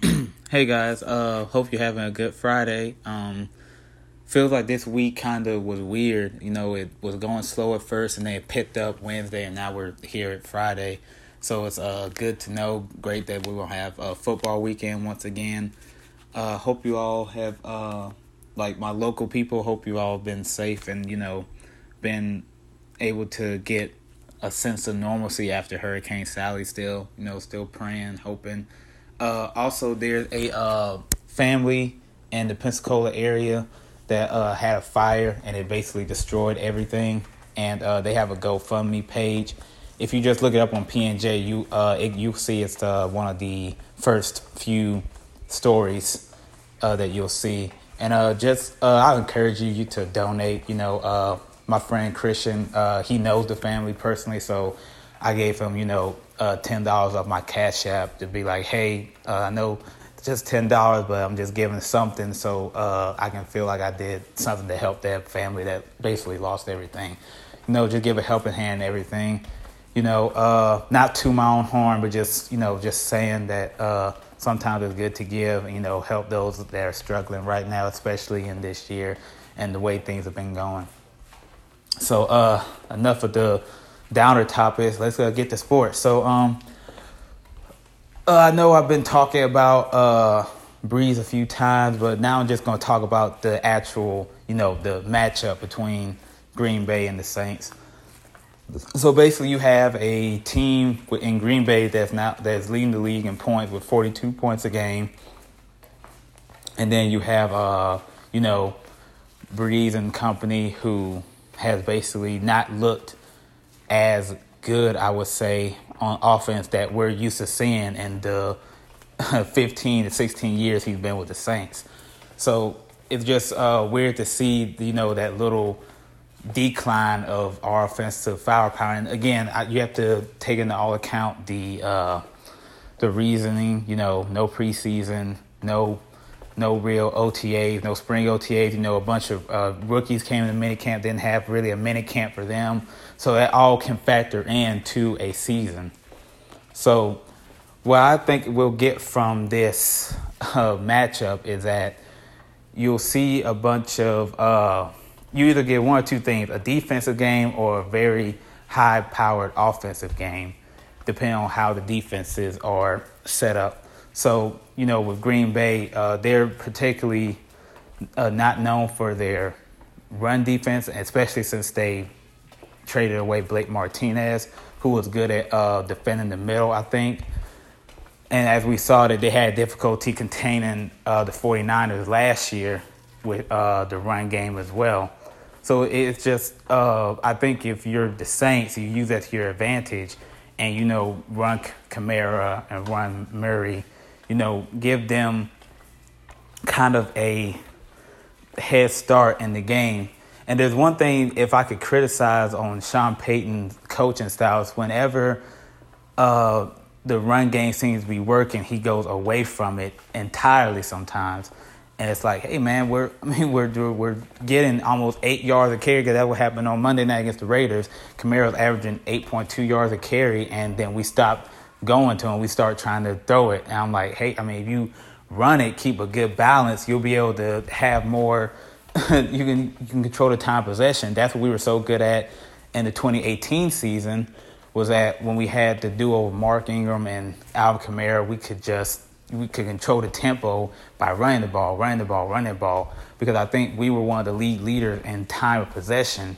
hey guys, uh, hope you're having a good Friday. Um, feels like this week kind of was weird. You know, it was going slow at first, and then it picked up Wednesday, and now we're here at Friday. So it's uh good to know. Great that we will have a football weekend once again. Uh, hope you all have uh like my local people. Hope you all been safe and you know been able to get a sense of normalcy after Hurricane Sally. Still, you know, still praying, hoping uh, also, there's a uh, family in the Pensacola area that uh, had a fire and it basically destroyed everything. And uh, they have a GoFundMe page. If you just look it up on PNJ, you uh, it, you see it's uh, one of the first few stories that you'll see. And just I encourage you, you to donate. You know, my friend Christian, he knows the family personally, so I gave him, you know, uh, ten dollars off my Cash App to be like, hey, uh, I know just ten dollars, but I'm just giving something so uh, I can feel like I did something to help that family that basically lost everything. You know, just give a helping hand, everything. You know, uh, not to my own horn, but just you know, just saying that uh, sometimes it's good to give. You know, help those that are struggling right now, especially in this year and the way things have been going. So, uh, enough of the downer topics. Let's uh, get to sports. So, um, uh, I know I've been talking about uh, Brees a few times, but now I'm just going to talk about the actual, you know, the matchup between Green Bay and the Saints. So basically, you have a team in Green Bay that's now that's leading the league in points with 42 points a game, and then you have, uh, you know, Brees and company who has basically not looked as good, I would say, on offense that we're used to seeing in the 15 to 16 years he's been with the Saints. So it's just uh, weird to see, you know, that little decline of our offensive firepower. And again, I, you have to take into all account the uh, the reasoning. You know, no preseason, no no real OTAs, no spring OTAs. You know, a bunch of uh, rookies came in the mini camp, didn't have really a mini camp for them. So that all can factor into a season. So what I think we'll get from this uh, matchup is that you'll see a bunch of, uh, you either get one or two things a defensive game or a very high powered offensive game, depending on how the defenses are set up. So, you know, with Green Bay, uh, they're particularly uh, not known for their run defense, especially since they traded away Blake Martinez, who was good at uh, defending the middle, I think. And as we saw that they had difficulty containing uh, the 49ers last year with uh, the run game as well. So it's just, uh, I think if you're the Saints, you use that to your advantage and, you know, run Kamara and run Murray you know, give them kind of a head start in the game. And there's one thing, if I could criticize on Sean Payton's coaching styles, whenever uh, the run game seems to be working, he goes away from it entirely sometimes. And it's like, hey man, we're I mean we're we're getting almost eight yards a carry because that what happened on Monday night against the Raiders. Kamara's averaging eight point two yards a carry, and then we stopped going to him, we start trying to throw it. And I'm like, hey, I mean, if you run it, keep a good balance, you'll be able to have more. you can you can control the time possession. That's what we were so good at in the 2018 season. Was that when we had the duo of Mark Ingram and Alvin Kamara, we could just we could control the tempo by running the ball, running the ball, running the ball. Because I think we were one of the lead leaders in time of possession,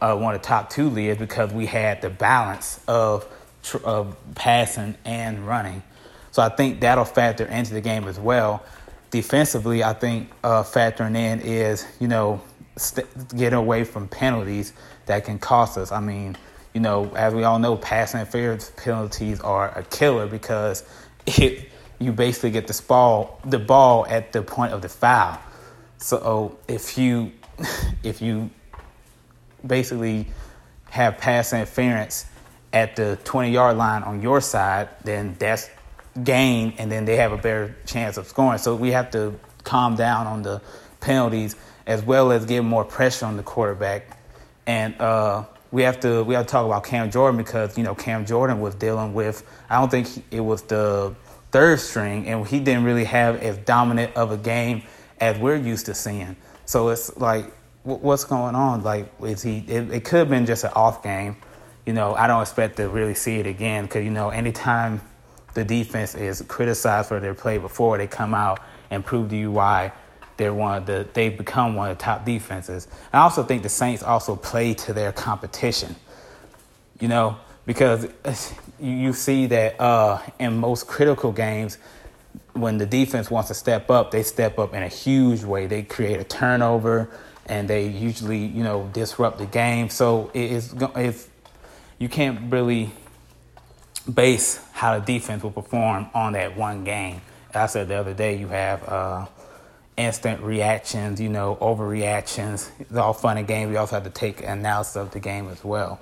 uh, one of the top two leaders, because we had the balance of of passing and running. So I think that'll factor into the game as well. Defensively, I think uh, factoring in is you know st- getting away from penalties that can cost us. I mean, you know, as we all know, passing interference penalties are a killer because it you basically get the ball the ball at the point of the foul. So if you if you basically have pass interference at the 20 yard line on your side, then that's gain, and then they have a better chance of scoring. So we have to calm down on the penalties as well as give more pressure on the quarterback. And uh, we have to we have to talk about Cam Jordan because you know Cam Jordan was dealing with. I don't think it was the third string, and he didn't really have as dominant of a game as we're used to seeing. So it's like, what's going on? Like, is he? It, it could have been just an off game. You know, I don't expect to really see it again because you know, anytime the defense is criticized for their play before, they come out and prove to you why they're one of the they've become one of the top defenses. I also think the Saints also play to their competition. You know, because you see that uh, in most critical games, when the defense wants to step up, they step up in a huge way. They create a turnover, and they usually you know disrupt the game. So it's it's you can't really base how the defense will perform on that one game. I said the other day, you have. Uh, instant reactions, you know, overreactions. It's all fun and games. We also have to take analysis of the game as well.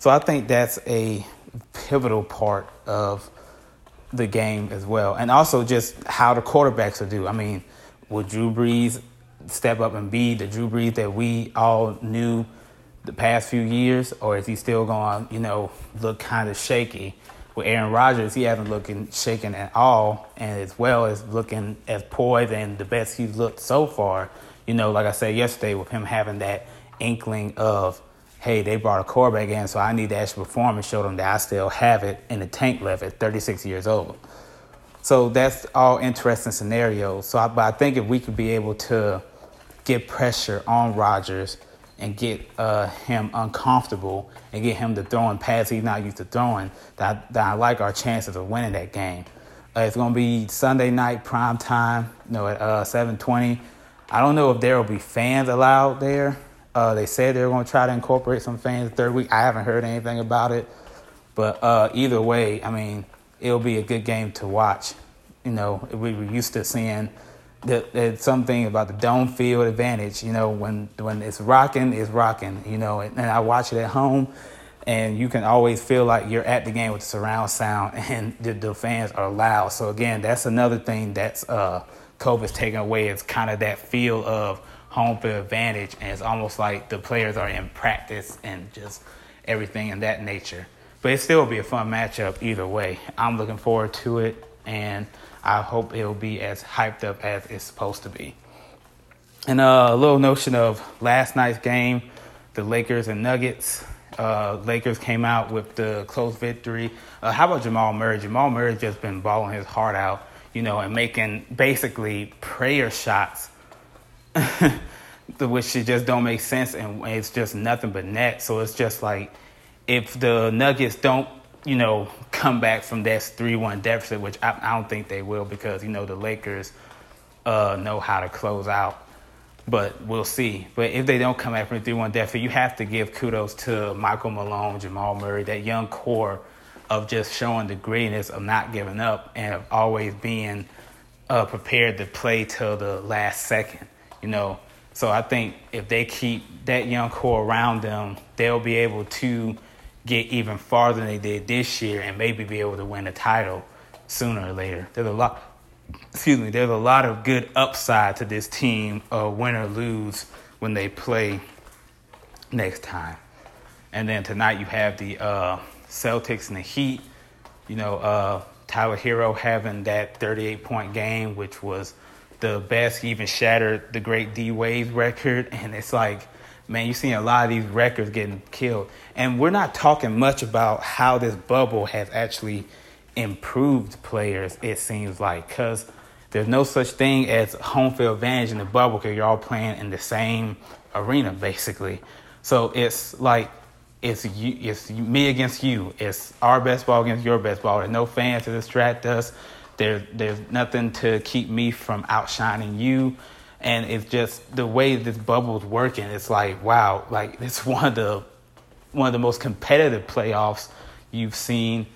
So I think that's a pivotal part of the game as well. And also just how the quarterbacks will do. I mean, will Drew Brees step up and be the Drew Brees that we all knew the past few years? Or is he still going you know, look kind of shaky? with Aaron Rodgers, he hasn't looking shaken at all, and as well as looking as poised and the best he's looked so far. You know, like I said yesterday, with him having that inkling of, hey, they brought a quarterback in, so I need to actually perform and show them that I still have it in the tank left at 36 years old. So that's all interesting scenarios. So, I, but I think if we could be able to get pressure on Rodgers and get uh, him uncomfortable and get him to throwing passes he's not used to throwing, that, that I like our chances of winning that game. Uh, it's going to be Sunday night prime time, you know, at uh, 7:20. I don't know if there will be fans allowed there. Uh, they said they're going to try to incorporate some fans the third week. I haven't heard anything about it, but uh, either way, I mean, it'll be a good game to watch. You know, we were used to seeing there's something about the dome field advantage. You know, when when it's rocking, it's rocking. You know, and, and, I watch it at home, and you can always feel like you're at the game with the surround sound, and the, the fans are loud. So again, that's another thing that's uh, COVID's taken away is kind of that feel of home field advantage, and it's almost like the players are in practice and just everything in that nature. But it still will be a fun matchup either way. I'm looking forward to it, and I hope it'll be as hyped up as it's supposed to be. And uh, a little notion of last night's game, the Lakers and Nuggets. Uh, Lakers came out with the close victory. Uh, how about Jamal Murray? Jamal Murray just been balling his heart out, you know, and making basically prayer shots, which just don't make sense, and it's just nothing but net. So it's just like if the Nuggets don't you know, come back from that 3 1 deficit, which I, I, don't think they will because, you know, the Lakers uh, know how to close out. But we'll see. But if they don't come back from a 3 1 deficit, you have to give kudos to Michael Malone, Jamal Murray, that young core of just showing the greatness of not giving up and of always being uh, prepared to play till the last second, you know. So I think if they keep that young core around them, they'll be able to get even farther than they did this year and maybe be able to win a title sooner or later. There's a lot excuse me, there's a lot of good upside to this team, uh, win or lose, when they play next time. And then tonight you have the uh, Celtics and the Heat. You know, uh, Tyler Herro having that 38 point game, which was the best. He even shattered the great D Wade's record. And it's like, man, you're seeing a lot of these records getting killed. And we're not talking much about how this bubble has actually improved players, it seems like, because there's no such thing as home field advantage in the bubble because you're all playing in the same arena, basically. So it's like, it's you, it's me against you. It's our best ball against your best ball. There's no fans to distract us. There's there's nothing to keep me from outshining you and it's just the way this bubble is working. It's like wow, like it's one of the one of the most competitive playoffs you've seen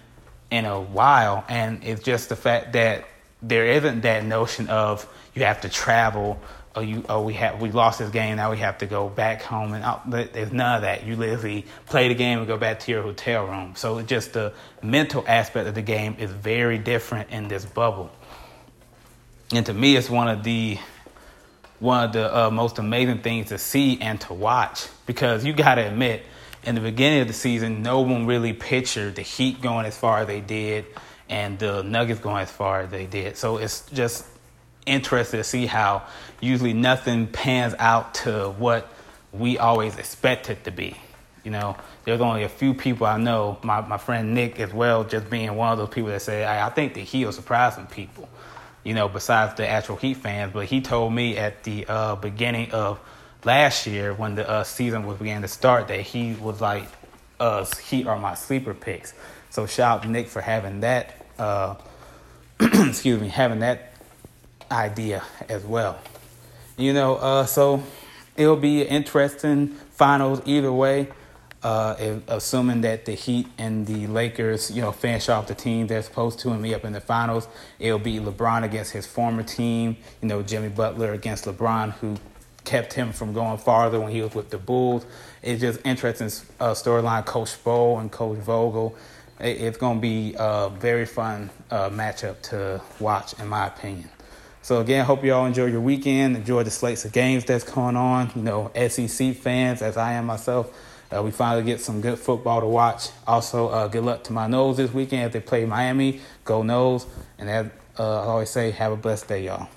in a while, and it's just the fact that there isn't that notion of you have to travel. Oh, you oh we have we lost this game now we have to go back home and out. there's none of that. You literally play the game and go back to your hotel room. So just the mental aspect of the game is very different in this bubble. And to me, it's one of the one of the uh, most amazing things to see and to watch because you got to admit, in the beginning of the season, no one really pictured the Heat going as far as they did and the Nuggets going as far as they did. So it's just interesting to see how usually nothing pans out to what we always expect it to be. You know, there's only a few people I know, my, my friend Nick as well, just being one of those people that say, I, I think the Heat will surprise some people, you know, besides the actual Heat fans. But he told me at the uh, beginning of last year when the uh, season was beginning to start that he was like, uh, Heat are my sleeper picks. So shout out Nick for having that, uh, excuse me, having that idea as well. You know, uh, so it'll be an interesting finals either way. Uh, if, assuming that the Heat and the Lakers, you know, finish off the team they're supposed to and be up in the finals, it'll be LeBron against his former team. You know, Jimmy Butler against LeBron, who kept him from going farther when he was with the Bulls. It's just interesting uh, storyline. Coach Spo and Coach Vogel. It, it's going to be a very fun uh, matchup to watch, in my opinion. So again, hope you all enjoy your weekend. Enjoy the slates of games that's going on. You know, SEC fans, as I am myself. Uh, we finally get some good football to watch. Also, uh, good luck to my Noles this weekend if they play Miami. Go Noles. And as uh, I always say, have a blessed day, y'all.